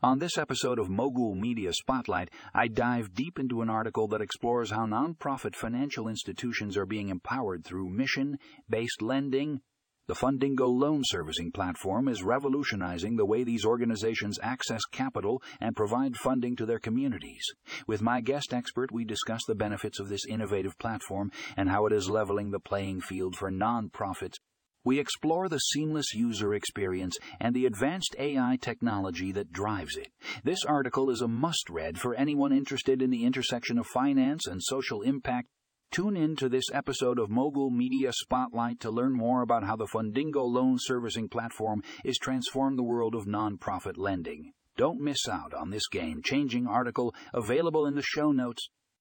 On this episode of Mogul Media Spotlight, I dive deep into an article that explores how nonprofit financial institutions are being empowered through mission based lending. The Fundingo loan servicing platform is revolutionizing the way these organizations access capital and provide funding to their communities. With my guest expert, we discuss the benefits of this innovative platform and how it is leveling the playing field for nonprofits we explore the seamless user experience and the advanced AI technology that drives it. This article is a must read for anyone interested in the intersection of finance and social impact. Tune in to this episode of Mogul Media Spotlight to learn more about how the Fundingo loan servicing platform is transforming the world of nonprofit lending. Don't miss out on this game changing article available in the show notes.